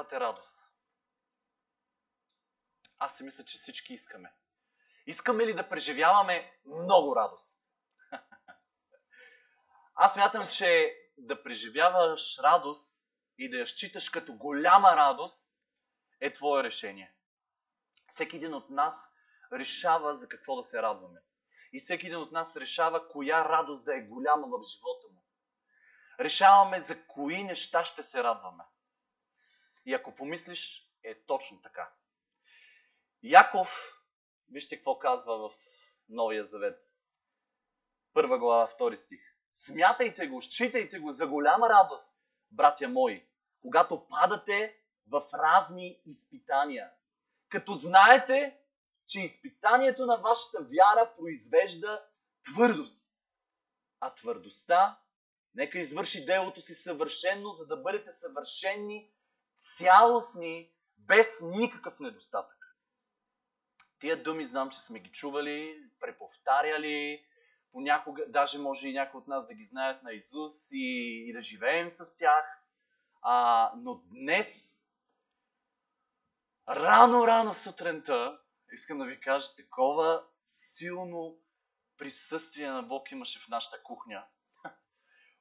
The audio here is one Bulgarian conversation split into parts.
преживявате радост? Аз си мисля, че всички искаме. Искаме ли да преживяваме много радост? Аз мятам, че да преживяваш радост и да я считаш като голяма радост е твое решение. Всеки един от нас решава за какво да се радваме. И всеки един от нас решава коя радост да е голяма в живота му. Решаваме за кои неща ще се радваме. И ако помислиш, е точно така. Яков, вижте какво казва в Новия Завет. Първа глава, втори стих. Смятайте го, считайте го за голяма радост, братя мои, когато падате в разни изпитания. Като знаете, че изпитанието на вашата вяра произвежда твърдост. А твърдостта нека извърши делото си съвършенно, за да бъдете съвършенни, цялостни, без никакъв недостатък. Тия думи знам, че сме ги чували, преповтаряли, понякога, даже може и някои от нас да ги знаят на Изус и, и да живеем с тях. А, но днес, рано-рано сутринта, искам да ви кажа, такова силно присъствие на Бог имаше в нашата кухня.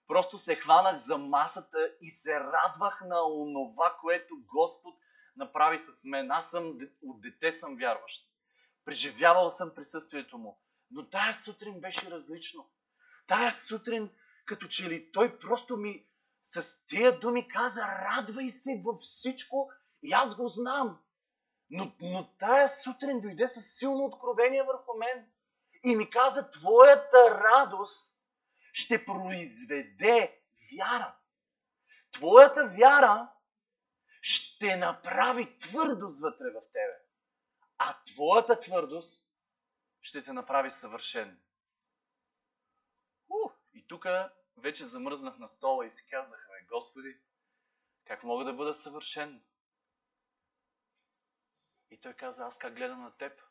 Просто се хванах за масата и се радвах на онова, което Господ направи с мен. Аз съм от дете съм вярващ. Преживявал съм присъствието му. Но тая сутрин беше различно. Тая сутрин, като че ли той просто ми с тия думи каза, радвай се във всичко и аз го знам. Но, но тая сутрин дойде с силно откровение върху мен и ми каза, твоята радост ще произведе вяра. Твоята вяра ще направи твърдост вътре в тебе. А твоята твърдост ще те направи съвършен. У, и тук вече замръзнах на стола и си казах, Господи, как мога да бъда съвършен? И той каза, аз как гледам на теб?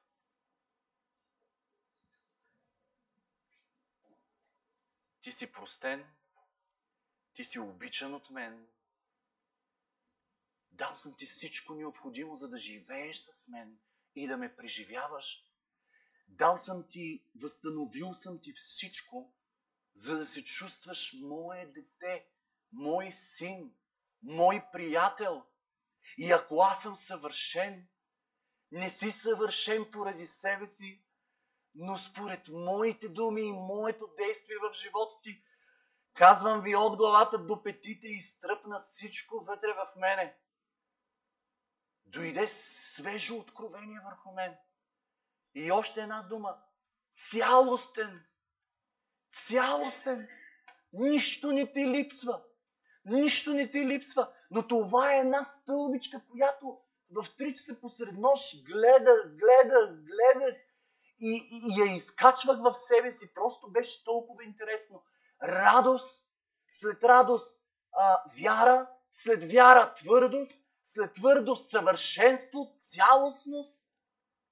Ти си простен, ти си обичан от мен. Дал съм ти всичко необходимо, за да живееш с мен и да ме преживяваш. Дал съм ти, възстановил съм ти всичко, за да се чувстваш мое дете, мой син, мой приятел. И ако аз съм съвършен, не си съвършен поради себе си, но според моите думи и моето действие в живота ти. Казвам ви от главата до петите и стръпна всичко вътре в мене. Дойде свежо откровение върху мен. И още една дума. Цялостен. Цялостен. Нищо не ти липсва. Нищо не ти липсва. Но това е една стълбичка, която в 3 часа посред нощ гледа, гледа, гледа и, и, и я изкачвах в себе си. Просто беше толкова интересно. Радост, след радост а, вяра, след вяра твърдост, след твърдост съвършенство, цялостност,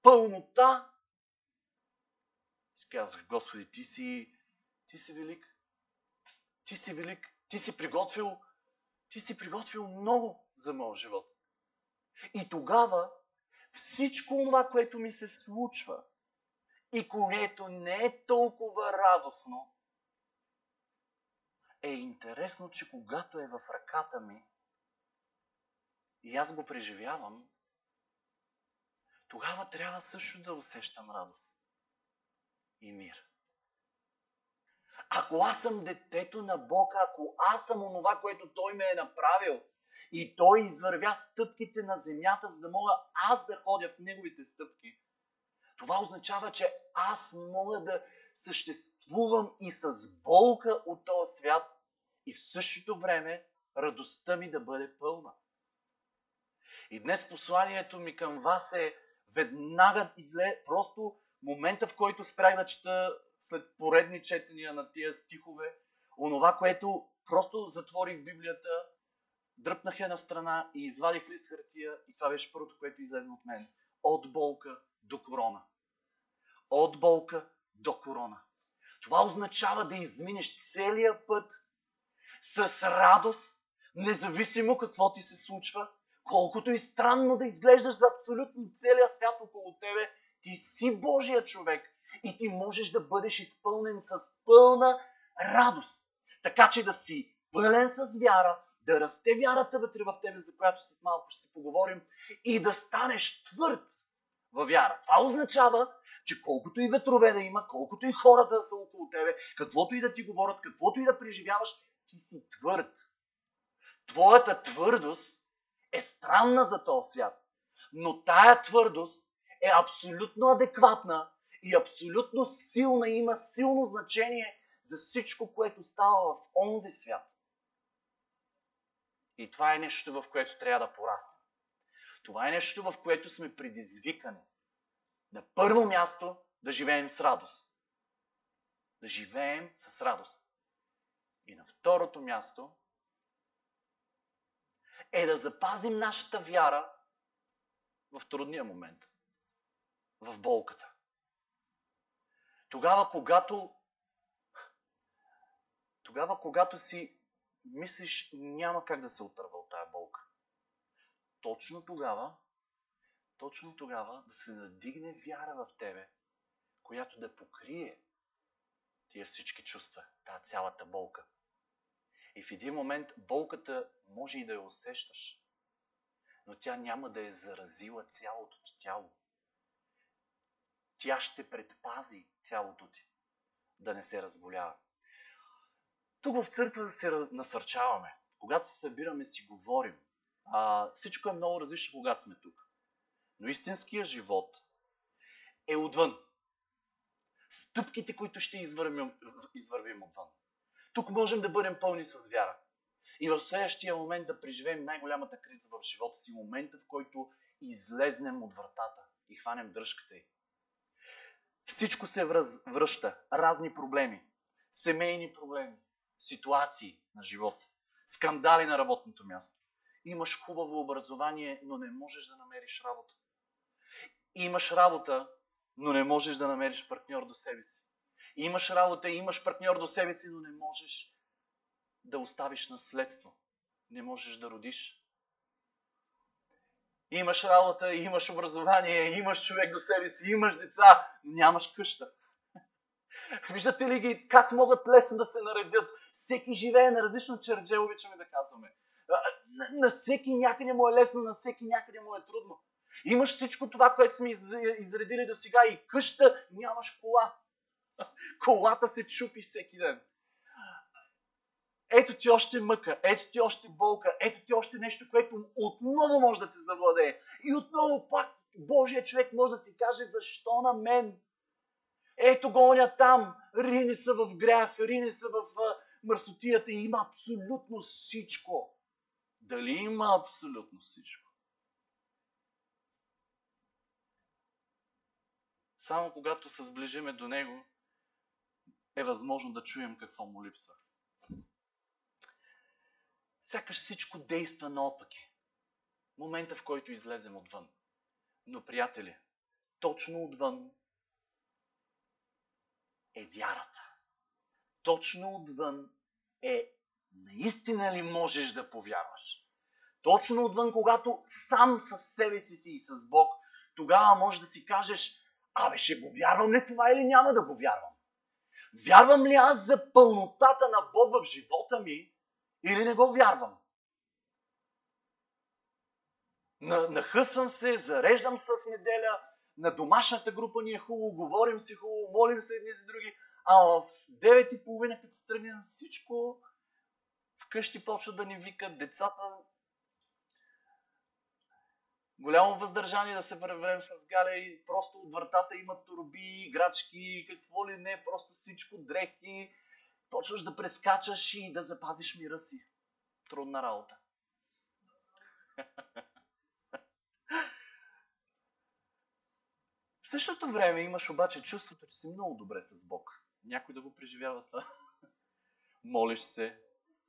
пълнота. Сказах, Господи, ти си, ти си велик. Ти си велик. Ти си приготвил, ти си приготвил много за моят живот. И тогава всичко това, което ми се случва и което не е толкова радостно, е интересно, че когато е в ръката ми и аз го преживявам, тогава трябва също да усещам радост и мир. Ако аз съм детето на Бог, ако аз съм онова, което Той ме е направил, и Той извървя стъпките на земята, за да мога аз да ходя в Неговите стъпки, това означава, че аз мога да съществувам и с болка от този свят и в същото време радостта ми да бъде пълна. И днес посланието ми към вас е веднага изле, просто момента, в който спрях да чета след поредни четения на тия стихове, онова, което просто затворих Библията, дръпнах я на страна и извадих лист хартия и това беше първото, което излезе от мен. От болка до корона. От болка до корона. Това означава да изминеш целия път с радост, независимо какво ти се случва, колкото и странно да изглеждаш за абсолютно целия свят около тебе, ти си Божия човек и ти можеш да бъдеш изпълнен с пълна радост. Така че да си пълен с вяра, да расте вярата вътре в тебе, за която след малко ще си поговорим, и да станеш твърд във вяра. Това означава, че колкото и ветрове да има, колкото и хората да са около тебе, каквото и да ти говорят, каквото и да преживяваш, ти си твърд. Твоята твърдост е странна за този свят. Но тая твърдост е абсолютно адекватна и абсолютно силна и има силно значение за всичко, което става в онзи свят. И това е нещо, в което трябва да пораснем. Това е нещо, в което сме предизвикани. На първо място да живеем с радост. Да живеем с радост. И на второто място е да запазим нашата вяра в трудния момент. В болката. Тогава, когато тогава, когато си мислиш, няма как да се отърва от тая болка. Точно тогава, точно тогава да се надигне вяра в тебе, която да покрие тия всички чувства, тази цялата болка. И в един момент болката може и да я усещаш, но тя няма да е заразила цялото ти тяло. Тя ще предпази тялото ти да не се разболява. Тук в църква се насърчаваме. Когато се събираме, си говорим. А, всичко е много различно, когато сме тук. Но истинския живот е отвън. Стъпките, които ще извървим, извървим отвън. Тук можем да бъдем пълни с вяра. И в следващия момент да преживеем най-голямата криза в живота си, момента в който излезнем от вратата и хванем дръжката й. Всичко се връща. Разни проблеми. Семейни проблеми. Ситуации на живота. Скандали на работното място. Имаш хубаво образование, но не можеш да намериш работа. Имаш работа, но не можеш да намериш партньор до себе си. Имаш работа, имаш партньор до себе си, но не можеш да оставиш наследство. Не можеш да родиш. Имаш работа, имаш образование, имаш човек до себе си, имаш деца, но нямаш къща. Виждате ли ги как могат лесно да се наредят? Всеки живее на различно чердже, обичаме да казваме. На, на всеки някъде му е лесно, на всеки някъде му е трудно. Имаш всичко това, което сме изредили до сега и къща, нямаш кола. Колата се чупи всеки ден. Ето ти още мъка, ето ти още болка, ето ти още нещо, което отново може да те завладее. И отново пак Божия човек може да си каже, защо на мен? Ето го оня там, рини са в грях, рини са в мърсотията и има абсолютно всичко. Дали има абсолютно всичко? Само когато се сближиме до Него, е възможно да чуем какво му липсва. Сякаш всичко действа наопаки. Момента, в който излезем отвън. Но, приятели, точно отвън е вярата. Точно отвън е наистина ли можеш да повярваш. Точно отвън, когато сам със себе си си и с Бог, тогава можеш да си кажеш, абе ще го вярвам ли това или няма да го вярвам? Вярвам ли аз за пълнотата на Бог в живота ми или не го вярвам? Нахъсвам се, зареждам се в неделя, на домашната група ни е хубаво, говорим си хубаво, молим се едни за други, а в 9.30, като се тръгнем всичко, вкъщи почва да ни викат, децата голямо въздържание да се преведем с Галя и просто от вратата имат турби, играчки, какво ли не, просто всичко, дрехи. Почваш да прескачаш и да запазиш мира си. Трудна работа. В същото време имаш обаче чувството, че си много добре с Бог. Някой да го преживява това. Молиш се,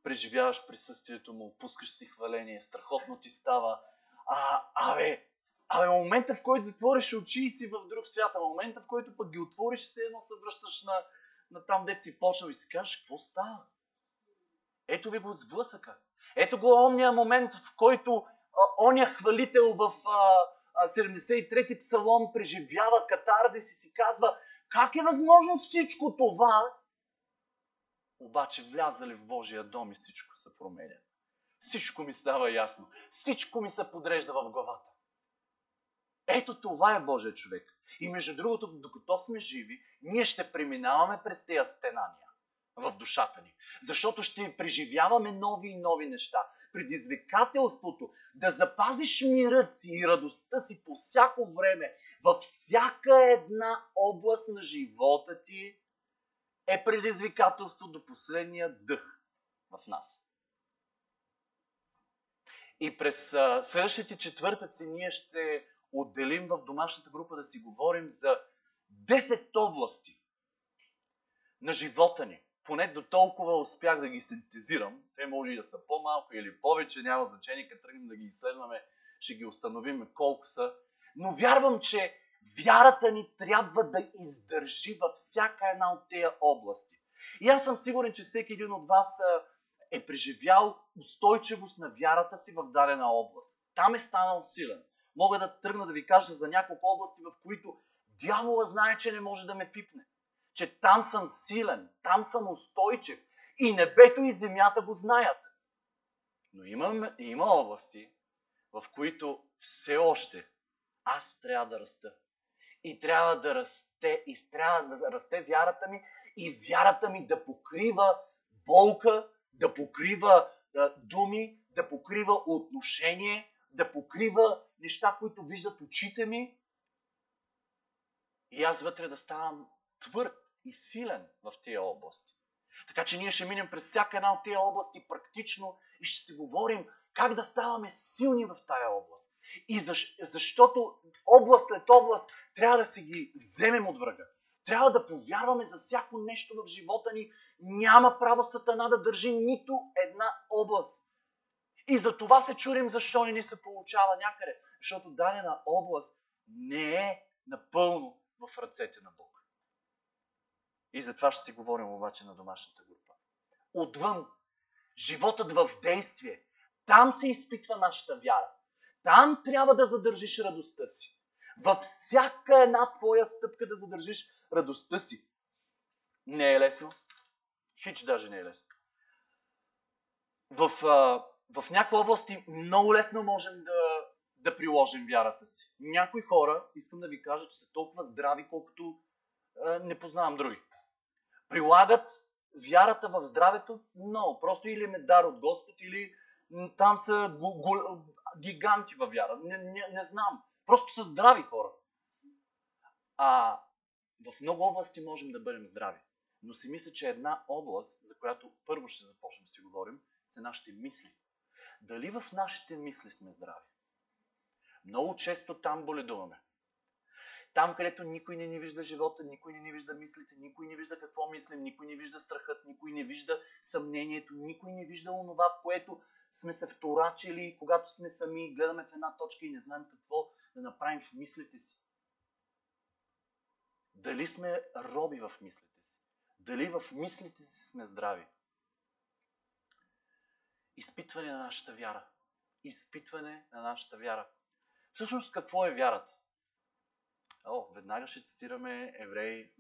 преживяваш присъствието му, пускаш си хваление, страхотно ти става, а, абе, абе, момента в който затвориш очи и си в друг свят, а момента в който пък ги отвориш, се едно се връщаш на, на там, де си почнал и си кажеш, какво става? Ето ви го сблъсъка. Ето го онния момент, в който оня хвалител в а, а, 73-ти псалом преживява катарзис и си казва, как е възможно всичко това? Обаче влязали в Божия дом и всичко се променя. Всичко ми става ясно. Всичко ми се подрежда в главата. Ето това е Божия човек. И между другото, докато сме живи, ние ще преминаваме през тези стенания в душата ни. Защото ще преживяваме нови и нови неща. Предизвикателството да запазиш мирът си и радостта си по всяко време, във всяка една област на живота ти, е предизвикателство до последния дъх в нас. И през следващите четвъртъци ние ще отделим в домашната група да си говорим за 10 области на живота ни. Поне до толкова успях да ги синтезирам. Те може и да са по-малко или повече, няма значение, като тръгнем да ги изследваме, ще ги установим колко са. Но вярвам, че вярата ни трябва да издържи във всяка една от тези области. И аз съм сигурен, че всеки един от вас е преживял устойчивост на вярата си в дадена област. Там е станал силен. Мога да тръгна да ви кажа за няколко области, в които дявола знае, че не може да ме пипне. Че там съм силен, там съм устойчив. И небето и земята го знаят. Но има, има области, в които все още аз трябва да раста. И трябва да расте, и трябва да расте вярата ми, и вярата ми да покрива болка, да покрива да, думи, да покрива отношение, да покрива неща, които виждат очите ми. И аз вътре да ставам твърд и силен в тези области. Така че ние ще минем през всяка една от тези области практично и ще си говорим как да ставаме силни в тая област. И защ, защото област след област трябва да си ги вземем от врага. Трябва да повярваме за всяко нещо в живота ни. Няма право Сатана да държи нито една област. И за това се чурим защо не ни се получава някъде. Защото дадена област не е напълно в ръцете на Бог. И за това ще си говорим обаче на домашната група. Отвън, животът в действие, там се изпитва нашата вяра. Там трябва да задържиш радостта си. Във всяка една твоя стъпка да задържиш радостта си. Не е лесно. Хич даже не е лесно. В, а, в някои области много лесно можем да, да приложим вярата си. Някои хора, искам да ви кажа, че са толкова здрави, колкото а, не познавам други. Прилагат вярата в здравето много. Просто или ме дар от Господ, или там са гиганти във вяра. Не, не, не знам. Просто са здрави хора. А в много области можем да бъдем здрави. Но си мисля, че една област, за която първо ще започнем да си говорим, са нашите мисли. Дали в нашите мисли сме здрави? Много често там боледуваме. Там, където никой не ни вижда живота, никой не ни вижда мислите, никой не вижда какво мислим, никой не вижда страхът, никой не вижда съмнението, никой не вижда онова, което сме се вторачили, когато сме сами, гледаме в една точка и не знаем какво да направим в мислите си. Дали сме роби в мислите си? Дали в мислите си сме здрави? Изпитване на нашата вяра. Изпитване на нашата вяра. Всъщност какво е вярата? О, веднага ще цитираме евреи.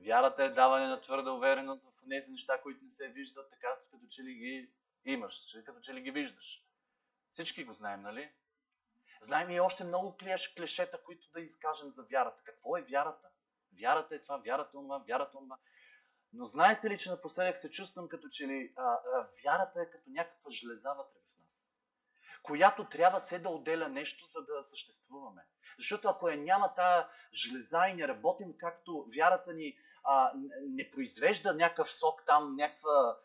Вярата е даване на твърда увереност в тези неща, които не се виждат, така като че ли ги имаш, като че ли ги виждаш. Всички го знаем, нали? Знаем и още много клешета, които да изкажем за вярата. Какво е вярата? Вярата е това, вярата е това, вярата е това. Но знаете ли, че напоследък се чувствам като че ли а, а, вярата е като някаква жлеза вътре в нас, която трябва се да отделя нещо, за да съществуваме. Защото ако я няма тая жлеза и не работим както вярата ни а, не произвежда някакъв сок там, някаква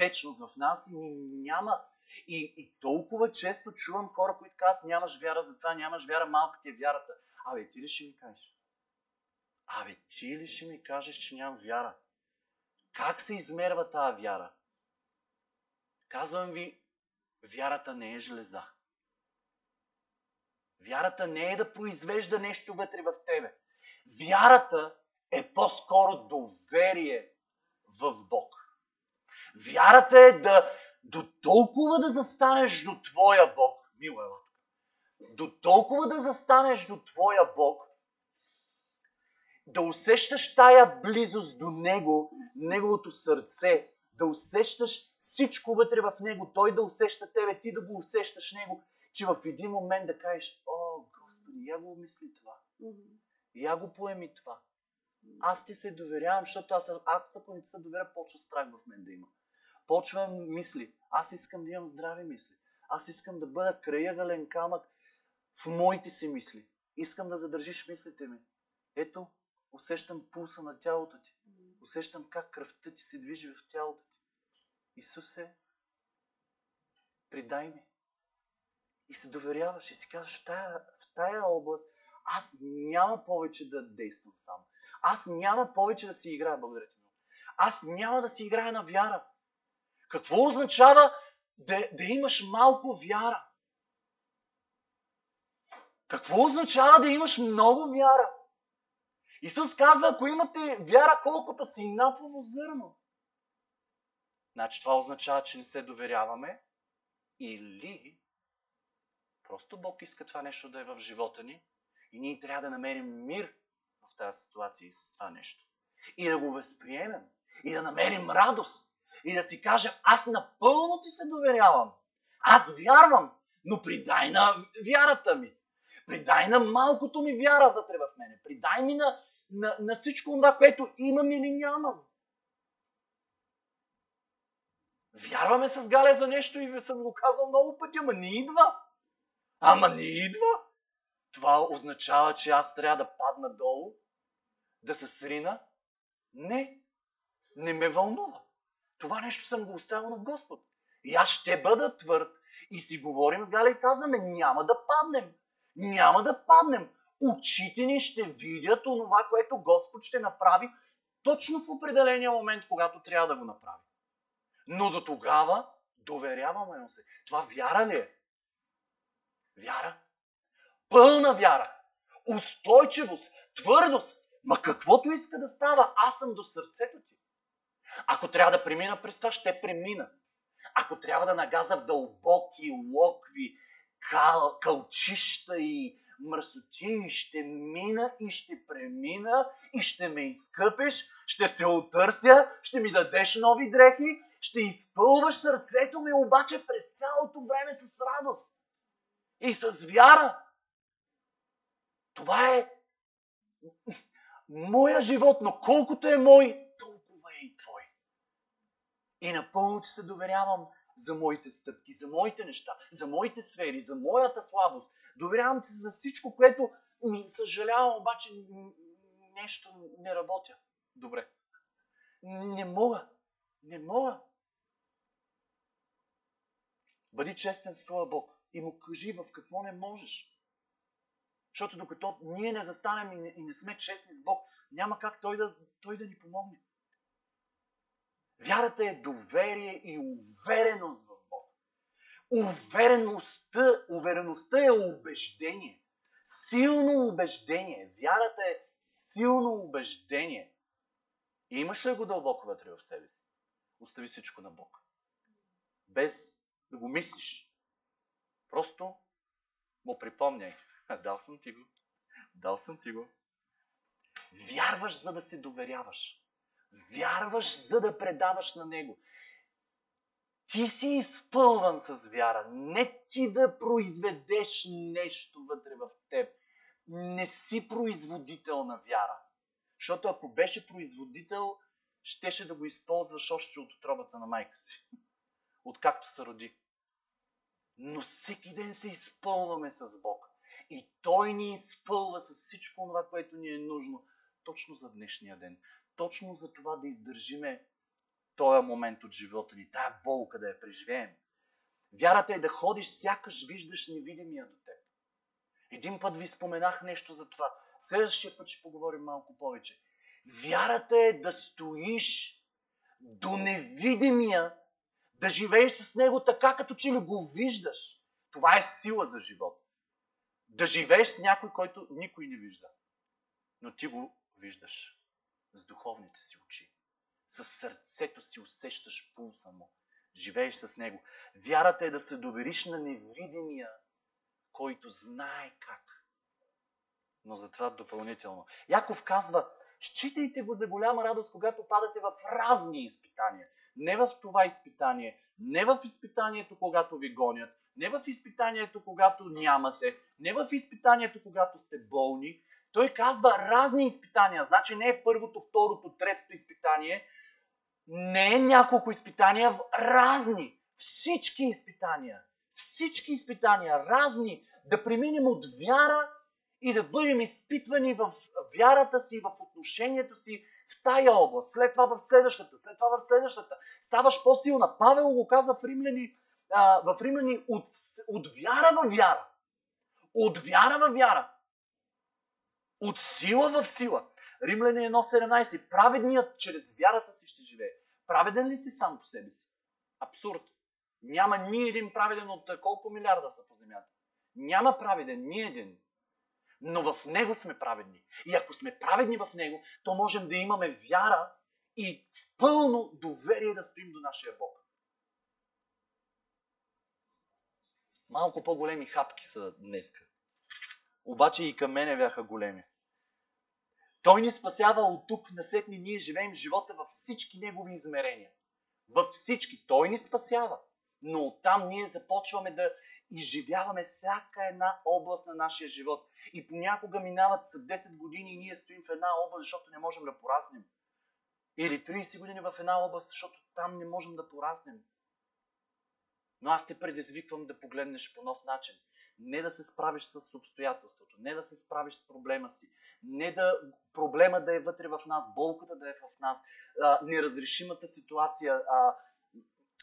течност в нас и няма. И, и толкова често чувам хора, които казват, нямаш вяра, затова нямаш вяра, малка ти е вярата. Абе, ти ли ще ми кажеш? Абе, ти ли ще ми кажеш, че нямам вяра? Как се измерва тази вяра? Казвам ви, вярата не е жлеза. Вярата не е да произвежда нещо вътре в тебе. Вярата е по-скоро доверие в Бог. Вярата е да до толкова да застанеш до твоя Бог. Мила ела до толкова да застанеш до твоя Бог, да усещаш тая близост до Него, Неговото сърце, да усещаш всичко вътре в Него, Той да усеща тебе, ти да го усещаш Него, че в един момент да кажеш, о, Господи, я го мисли това. Я го поеми това. Аз ти се доверявам, защото аз, ако не ти се доверя, почва страх в мен да има. Почвам мисли. Аз искам да имам здрави мисли. Аз искам да бъда краягален камък в моите си мисли. Искам да задържиш мислите ми. Ето, усещам пулса на тялото ти. Усещам как кръвта ти се движи в тялото ти. Исусе, придай ми. И се доверяваш и си казваш, в тая, в тая област аз няма повече да действам сам. Аз няма повече да си играя, благодаря ти. Аз няма да си играя на вяра. Какво означава да, да имаш малко вяра? Какво означава да имаш много вяра? Исус казва, ако имате вяра колкото си напово зърно. Значи това означава, че не се доверяваме или просто Бог иска това нещо да е в живота ни и ние трябва да намерим мир в тази ситуация и с това нещо. И да го възприемем. И да намерим радост. И да си кажем, аз напълно ти се доверявам. Аз вярвам, но придай на вярата ми. Придай на малкото ми вяра вътре в мене. Придай ми на, на, на всичко това, което имам или нямам. Вярваме с Галя за нещо и съм го казал много пъти, ама не идва. Ама не идва. Това означава, че аз трябва да падна долу, да се срина. Не, не ме вълнува. Това нещо съм го оставил на Господ. И аз ще бъда твърд. И си говорим с Галя и казваме, няма да паднем. Няма да паднем. Очите ни ще видят онова, което Господ ще направи точно в определения момент, когато трябва да го направи. Но до тогава доверяваме му се. Това вяра ли е? Вяра? Пълна вяра. Устойчивост. Твърдост. Ма каквото иска да става, аз съм до сърцето ти. Ако трябва да премина през това, ще премина. Ако трябва да нагаза в дълбоки локви, кал, кълчища и мръсоти, ще мина и ще премина и ще ме изкъпиш, ще се отърся, ще ми дадеш нови дрехи, ще изпълваш сърцето ми обаче през цялото време с радост и с вяра. Това е моя живот, но колкото е мой, толкова е и твой. И напълно ти се доверявам за моите стъпки, за моите неща, за моите сфери, за моята слабост. Доверявам се за всичко, което ми съжалявам, обаче нещо не работя. Добре. Не мога. Не мога. Бъди честен с твоя Бог и му кажи в какво не можеш. Защото докато ние не застанем и не, и не сме честни с Бог, няма как той да, той да ни помогне. Вярата е доверие и увереност в Бог. Увереността, увереността е убеждение. Силно убеждение. Вярата е силно убеждение. И имаш ли го дълбоко вътре в себе си? Остави всичко на Бог. Без да го мислиш. Просто му припомняй. Дал съм ти го. Дал съм ти го. Вярваш, за да се доверяваш. Вярваш, за да предаваш на Него. Ти си изпълван с вяра. Не ти да произведеш нещо вътре в теб. Не си производител на вяра. Защото ако беше производител, щеше да го използваш още от отробата на майка си. Откакто се роди. Но всеки ден се изпълваме с Бог. И Той ни изпълва с всичко това, което ни е нужно точно за днешния ден. Точно за това да издържиме този момент от живота ни, тая болка да я преживеем. Вярата е да ходиш, сякаш виждаш невидимия до теб. Един път ви споменах нещо за това. Следващия път ще поговорим малко повече. Вярата е да стоиш до невидимия, да живееш с него така, като че ли го виждаш. Това е сила за живот. Да живееш с някой, който никой не вижда. Но ти го виждаш с духовните си очи. С сърцето си усещаш пулса му. Живееш с него. Вярата е да се довериш на невидимия, който знае как. Но за това допълнително. Яков казва, считайте го за голяма радост, когато падате в разни изпитания. Не в това изпитание, не в изпитанието, когато ви гонят, не в изпитанието, когато нямате, не в изпитанието, когато сте болни. Той казва разни изпитания. Значи не е първото, второто, третото изпитание. Не е няколко изпитания, разни. Всички изпитания. Всички изпитания, разни. Да преминем от вяра и да бъдем изпитвани в вярата си, в отношението си в тая област, след това в следващата, след това в следващата. Ставаш по-силна. Павел го каза в Римляни в Римляни от, от вяра в вяра. От вяра в вяра. От сила в сила. Римляни 1.17. Праведният чрез вярата си ще живее. Праведен ли си сам по себе си? Абсурд. Няма ни един праведен от колко милиарда са по земята. Няма праведен, ни един. Но в Него сме праведни. И ако сме праведни в Него, то можем да имаме вяра и пълно доверие да стоим до нашия Бог. Малко по-големи хапки са днеска. Обаче и към мене бяха големи. Той ни спасява от тук насетни. Ние живеем живота във всички негови измерения. Във всички. Той ни спасява. Но оттам ние започваме да изживяваме всяка една област на нашия живот. И понякога минават са 10 години и ние стоим в една област, защото не можем да пораснем. Или 30 години в една област, защото там не можем да пораснем. Но аз те предизвиквам да погледнеш по нов начин. Не да се справиш с обстоятелството, не да се справиш с проблема си, не да проблема да е вътре в нас, болката да е в нас, а, неразрешимата ситуация, а,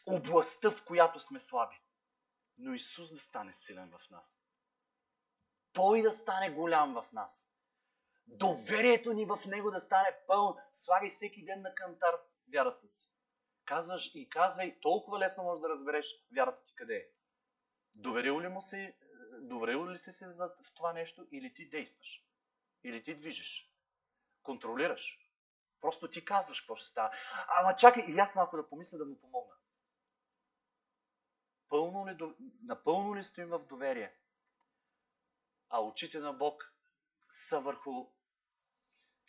областта, в която сме слаби. Но Исус да стане силен в нас. Той да стане голям в нас. Доверието ни в Него да стане пълно. Слави всеки ден на кантар вярата си казваш и казвай, толкова лесно можеш да разбереш вярата ти къде е. Доверил ли му си, доверил ли си се в това нещо или ти действаш? Или ти движиш? Контролираш? Просто ти казваш какво ще става. Ама чакай, и аз малко да помисля да му помогна. Пълно ли, напълно ли стоим в доверие? А очите на Бог са върху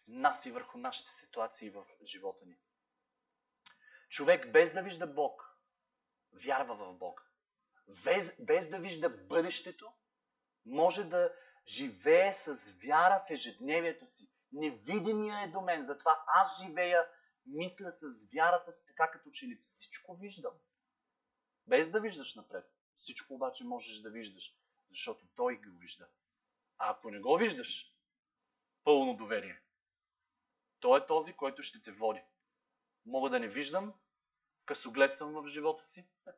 нас и върху нашите ситуации в живота ни. Човек без да вижда Бог, вярва в Бог. Без, без да вижда бъдещето, може да живее с вяра в ежедневието си. Невидимия е до мен. Затова аз живея, мисля с вярата си, така като че ли всичко виждам. Без да виждаш напред. Всичко обаче можеш да виждаш, защото Той го вижда. А ако не го виждаш, пълно доверие. Той е този, който ще те води. Мога да не виждам, късоглед съм в живота си,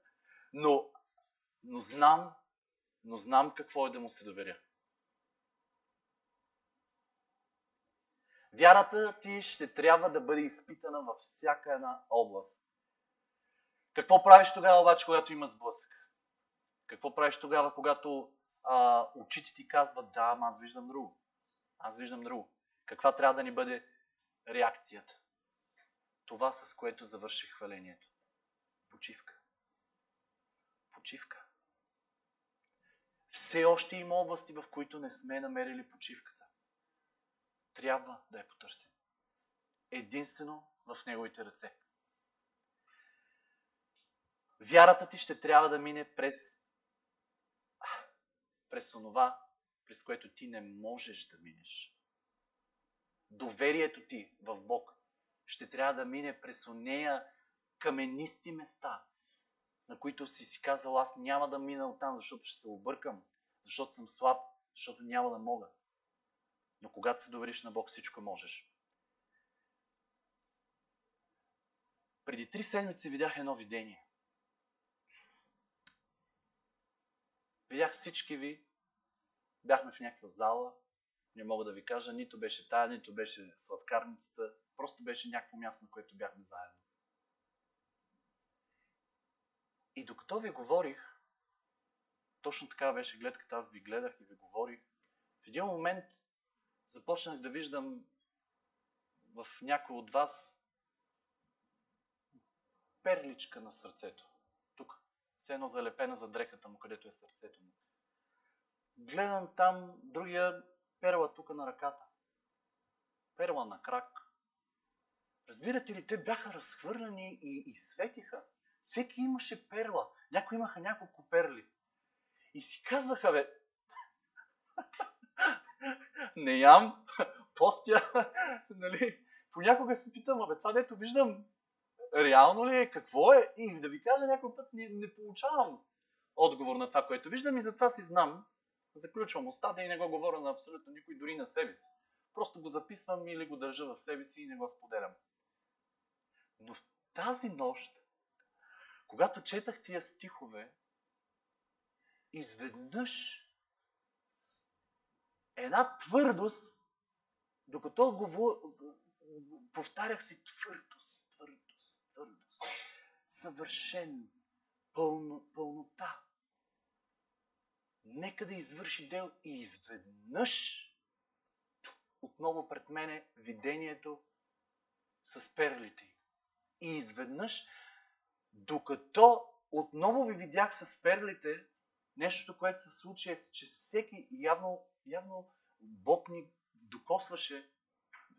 но, но знам, но знам какво е да му се доверя. Вярата ти ще трябва да бъде изпитана във всяка една област. Какво правиш тогава обаче, когато има сблъсък? Какво правиш тогава, когато а, очите ти казват, да, ама аз виждам друго. Аз виждам друго. Каква трябва да ни бъде реакцията? Това, с което завърших хвалението. Почивка. Почивка. Все още има области, в които не сме намерили почивката. Трябва да я потърсим. Единствено в Неговите ръце. Вярата ти ще трябва да мине през, през онова, през което ти не можеш да минеш. Доверието ти в Бог ще трябва да мине през онея каменисти места, на които си си казал, аз няма да мина оттам, защото ще се объркам, защото съм слаб, защото няма да мога. Но когато се довериш на Бог, всичко можеш. Преди три седмици видях едно видение. Видях всички ви, бяхме в някаква зала, не мога да ви кажа, нито беше тая, нито беше сладкарницата, просто беше някакво място, на което бяхме заедно. И докато ви говорих, точно така беше гледката, аз ви гледах и ви говорих, в един момент започнах да виждам в някой от вас перличка на сърцето. Тук. Все едно залепена за дрехата му, където е сърцето му. гледам там другия перла тук на ръката. Перла на крак. Разбирате ли, те бяха разхвърляни и, и светиха. Всеки имаше перла. Някои имаха няколко перли. И си казваха, бе, не ям, постя, нали? Понякога се питам, абе, това дето виждам, реално ли е, какво е? И да ви кажа, някой път не, не получавам отговор на това, което виждам и затова си знам. Заключвам устата и не го говоря на абсолютно никой, дори на себе си. Просто го записвам или го държа в себе си и не го споделям. Но в тази нощ, когато четах тия стихове, изведнъж една твърдост, докато го повтарях си твърдост, твърдост, твърдост, съвършен, пълно, пълнота. Нека да извърши дел и изведнъж отново пред мене видението с перлите. И изведнъж, докато отново ви видях с перлите, нещото, което се случи е, че всеки явно, явно Бог ни докосваше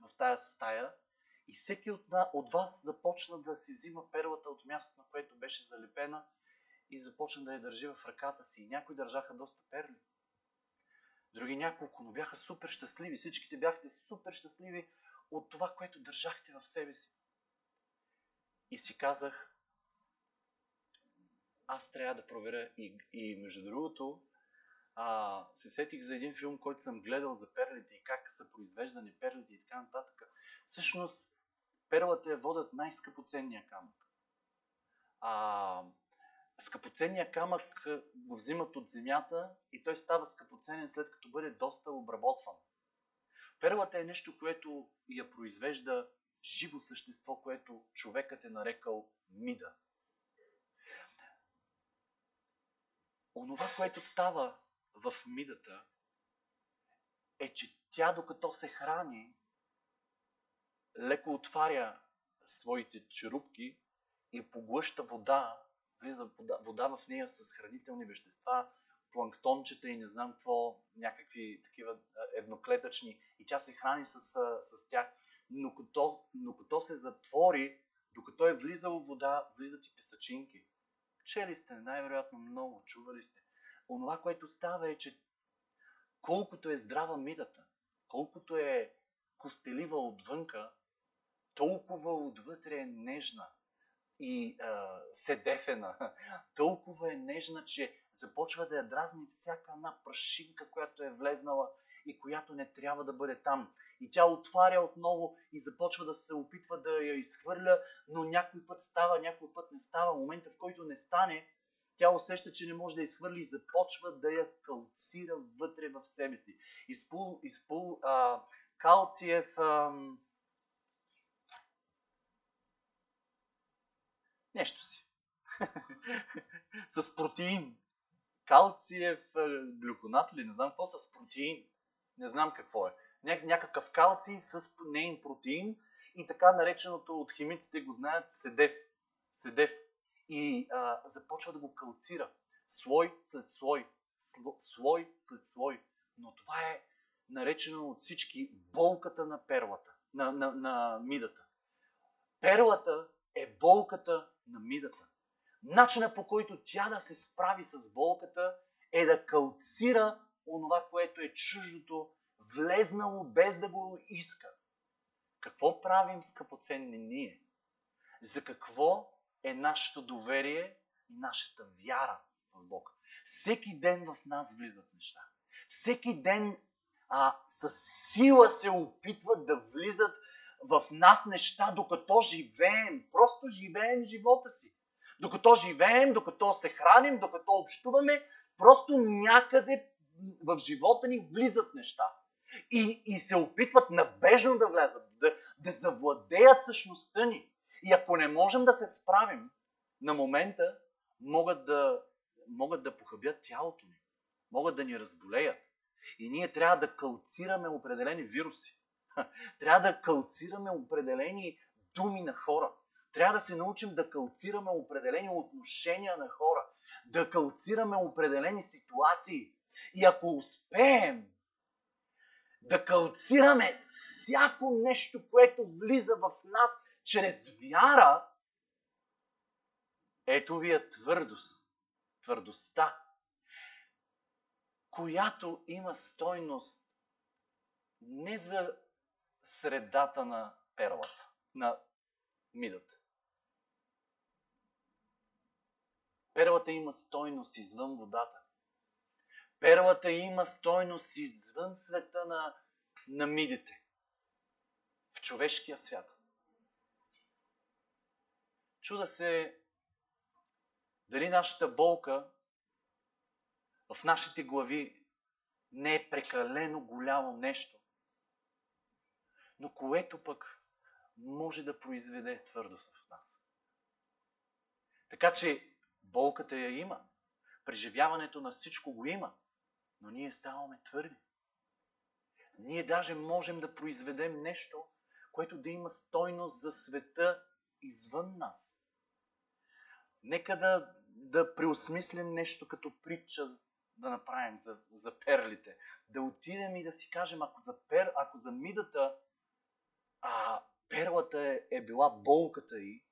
в тая стая и всеки от, от вас започна да си взима перлата от мястото, на което беше залепена и започна да я държи в ръката си. И някои държаха доста перли. Други няколко, но бяха супер щастливи. Всичките бяхте супер щастливи от това, което държахте в себе си. И си казах, аз трябва да проверя. И, и между другото, а, се сетих за един филм, който съм гледал за перлите и как са произвеждани перлите и така нататък. Всъщност, перлата е водят най-скъпоценния камък. А, скъпоценния камък го взимат от земята и той става скъпоценен след като бъде доста обработван. Перлата е нещо, което я произвежда живо същество, което човекът е нарекал мида. Онова, което става в мидата, е, че тя докато се храни, леко отваря своите черупки и поглъща вода, влиза вода, вода в нея с хранителни вещества, планктончета и не знам какво, някакви такива едноклетъчни, и тя се храни с, с тях. Но като, но като се затвори, докато е влизало вода, влизат и песачинки. Чели сте най-вероятно много, чували сте. Онова, което става е, че колкото е здрава мидата, колкото е костелива отвънка, толкова отвътре е нежна и а, седефена. Толкова е нежна, че започва да я дразни всяка една прашинка, която е влезнала и която не трябва да бъде там. И тя отваря отново и започва да се опитва да я изхвърля, но някой път става, някой път не става. Момента, в който не стане, тя усеща, че не може да изхвърли и започва да я калцира вътре в себе си. Изпул, изпул а, калциев... А, нещо си. с протеин. Калциев глюконат или не знам какво, с протеин. Не знам какво е. Ня- някакъв калций с нейн протеин и така нареченото от химиците го знаят седев. Седев. И а, започва да го калцира. Слой след слой. Слой след слой. Но това е наречено от всички болката на перлата, на, на, на мидата. Перлата е болката на мидата. Начина по който тя да се справи с болката е да калцира онова, което е чуждото, влезнало без да го иска. Какво правим, скъпоценни ние? За какво е нашето доверие и нашата вяра в Бог? Всеки ден в нас влизат неща. Всеки ден а, с сила се опитват да влизат в нас неща, докато живеем. Просто живеем живота си. Докато живеем, докато се храним, докато общуваме, просто някъде в живота ни влизат неща. И, и се опитват набежно да влязат, да, да завладеят същността ни. И ако не можем да се справим на момента, могат да, могат да похабят тялото ни. Могат да ни разболеят. И ние трябва да калцираме определени вируси. Трябва да калцираме определени думи на хора. Трябва да се научим да калцираме определени отношения на хора. Да калцираме определени ситуации. И ако успеем да калцираме всяко нещо, което влиза в нас чрез вяра, ето ви е твърдост, твърдостта, която има стойност не за средата на перлата, на мидата. Перлата има стойност извън водата. Перлата има стойност извън света на, на мидите. В човешкия свят. Чуда се дали нашата болка в нашите глави не е прекалено голямо нещо, но което пък може да произведе твърдост в нас. Така че болката я има, преживяването на всичко го има, но ние ставаме твърди. Ние даже можем да произведем нещо, което да има стойност за света извън нас. Нека да, да преосмислим нещо като притча да направим за, за перлите. Да отидем и да си кажем, ако за, пер, ако за мидата а, перлата е, е била болката й,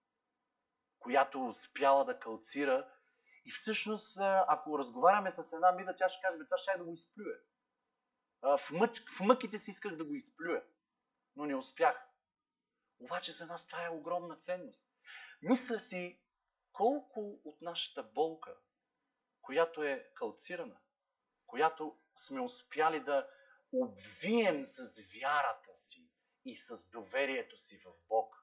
която успяла да калцира, и всъщност, ако разговаряме с една мида, тя ще каже, бе, това ще да го изплюе. В, мък, в мъките си исках да го изплюя, но не успях. Обаче за нас това е огромна ценност. Мисля си колко от нашата болка, която е калцирана, която сме успяли да обвием с вярата си и с доверието си в Бог.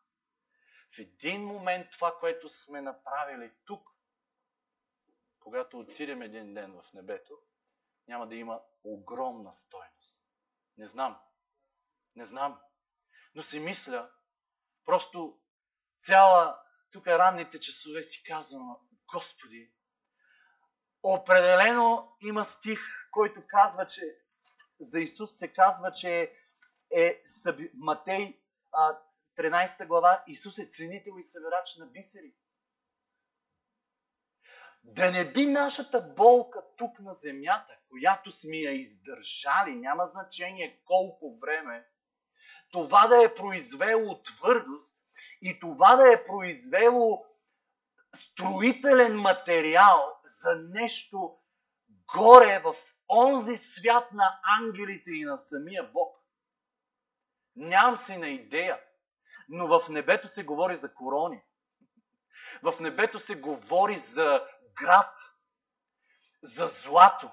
В един момент това, което сме направили тук, когато отидем един ден в небето, няма да има огромна стойност. Не знам. Не знам. Но си мисля, просто цяла, тук ранните часове си казвам, Господи, определено има стих, който казва, че за Исус се казва, че е Матей 13 глава, Исус е ценител и събирач на бисери. Да не би нашата болка тук на земята, която сме я издържали, няма значение колко време, това да е произвело твърдост и това да е произвело строителен материал за нещо горе в онзи свят на ангелите и на самия Бог. Нямам си на идея, но в небето се говори за корони. В небето се говори за град, за злато,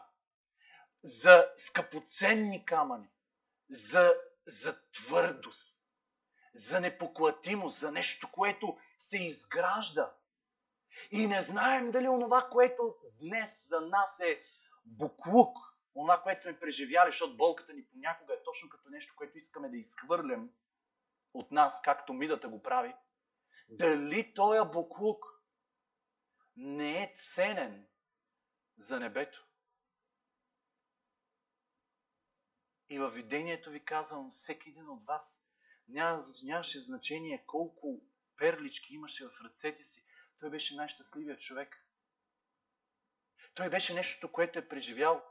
за скъпоценни камъни, за, за твърдост, за непоклатимост, за нещо, което се изгражда. И не знаем дали онова, което днес за нас е буклук, онова, което сме преживяли, защото болката ни понякога е точно като нещо, което искаме да изхвърлям от нас, както мидата го прави, дали този буклук не е ценен за небето. И във видението ви казвам, всеки един от вас няма, нямаше значение колко перлички имаше в ръцете си. Той беше най-щастливият човек. Той беше нещото, което е преживял.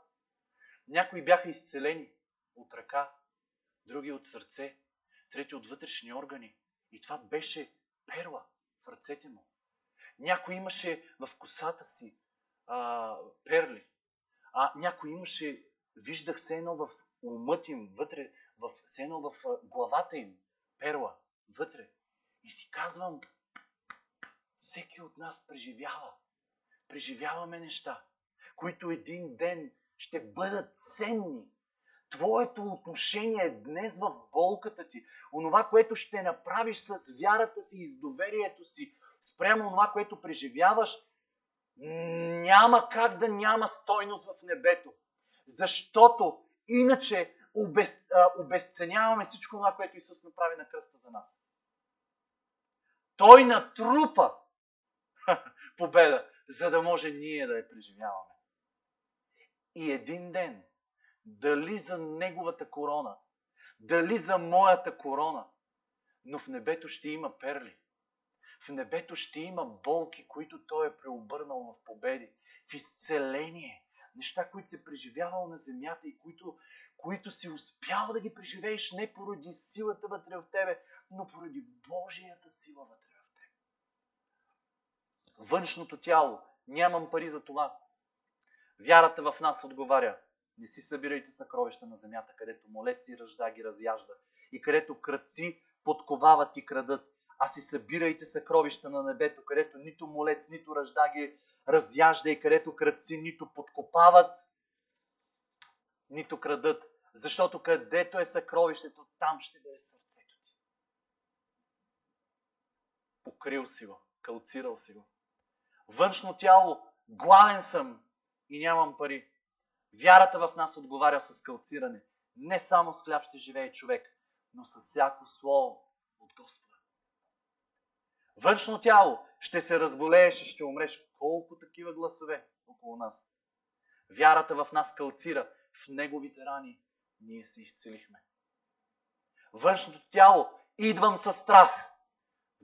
Някои бяха изцелени от ръка, други от сърце, трети от вътрешни органи. И това беше перла в ръцете му. Някой имаше в косата си а, перли. А някой имаше, виждах се едно в умът им, вътре, в, се едно в главата им, перла, вътре. И си казвам, всеки от нас преживява. Преживяваме неща, които един ден ще бъдат ценни. Твоето отношение днес в болката ти, онова, което ще направиш с вярата си и с доверието си, спрямо това, което преживяваш, няма как да няма стойност в небето. Защото иначе обез, а, обезценяваме всичко това, което Исус направи на кръста за нас. Той натрупа победа, за да може ние да я преживяваме. И един ден, дали за неговата корона, дали за моята корона, но в небето ще има перли. В небето ще има болки, които Той е преобърнал в победи, в изцеление. Неща, които си преживявал на земята и които, които си успял да ги преживееш не поради силата вътре в тебе, но поради Божията сила вътре в тебе. Външното тяло. Нямам пари за това. Вярата в нас отговаря. Не си събирайте съкровища на земята, където молеци ръжда ги разяжда и където кръци подковават и крадат, а си събирайте съкровища на небето, където нито молец, нито ръжда ги разяжда и където кръци нито подкопават, нито крадат. Защото където е съкровището, там ще бъде сърцето ти. Покрил си го, калцирал си го. Външно тяло, гладен съм и нямам пари. Вярата в нас отговаря с калциране. Не само с хляб ще живее човек, но с всяко слово от Господа. Външно тяло ще се разболееш и ще умреш. Колко такива гласове около нас. Вярата в нас калцира. В неговите рани ние се изцелихме. Външното тяло идвам със страх.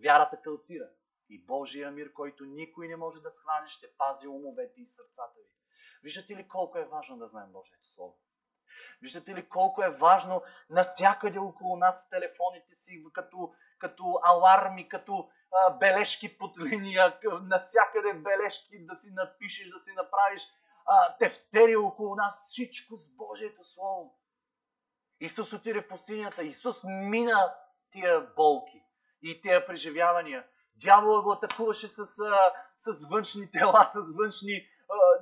Вярата калцира. И Божия мир, който никой не може да схване, ще пази умовете и сърцата ви. Виждате ли колко е важно да знаем Божието Слово? Виждате ли колко е важно насякъде около нас в телефоните си, като, като аларми, като а, бележки под линия, насякъде бележки да си напишеш, да си направиш а, тефтери около нас, всичко с Божието Слово. Исус отиде в пустинята, Исус мина тия болки и тия преживявания. Дявола го атакуваше с, с външни тела, с външни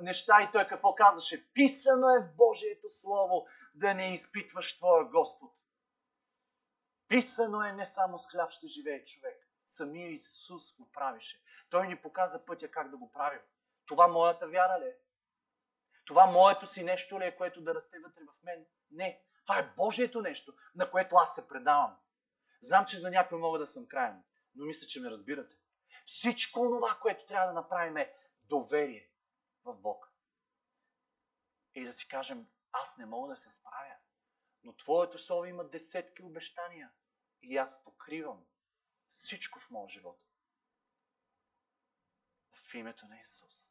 неща и той какво казваше? Писано е в Божието Слово да не изпитваш твоя Господ. Писано е не само с хляб ще живее човек. Самия Исус го правише. Той ни показа пътя как да го правим. Това моята вяра ли е? Това моето си нещо ли е, което да расте вътре в мен? Не. Това е Божието нещо, на което аз се предавам. Знам, че за някой мога да съм крайен, но мисля, че ме разбирате. Всичко това, което трябва да направим е доверие Бог. И да си кажем, аз не мога да се справя, но Твоето Слово има десетки обещания и аз покривам всичко в моя живот. В името на Исус.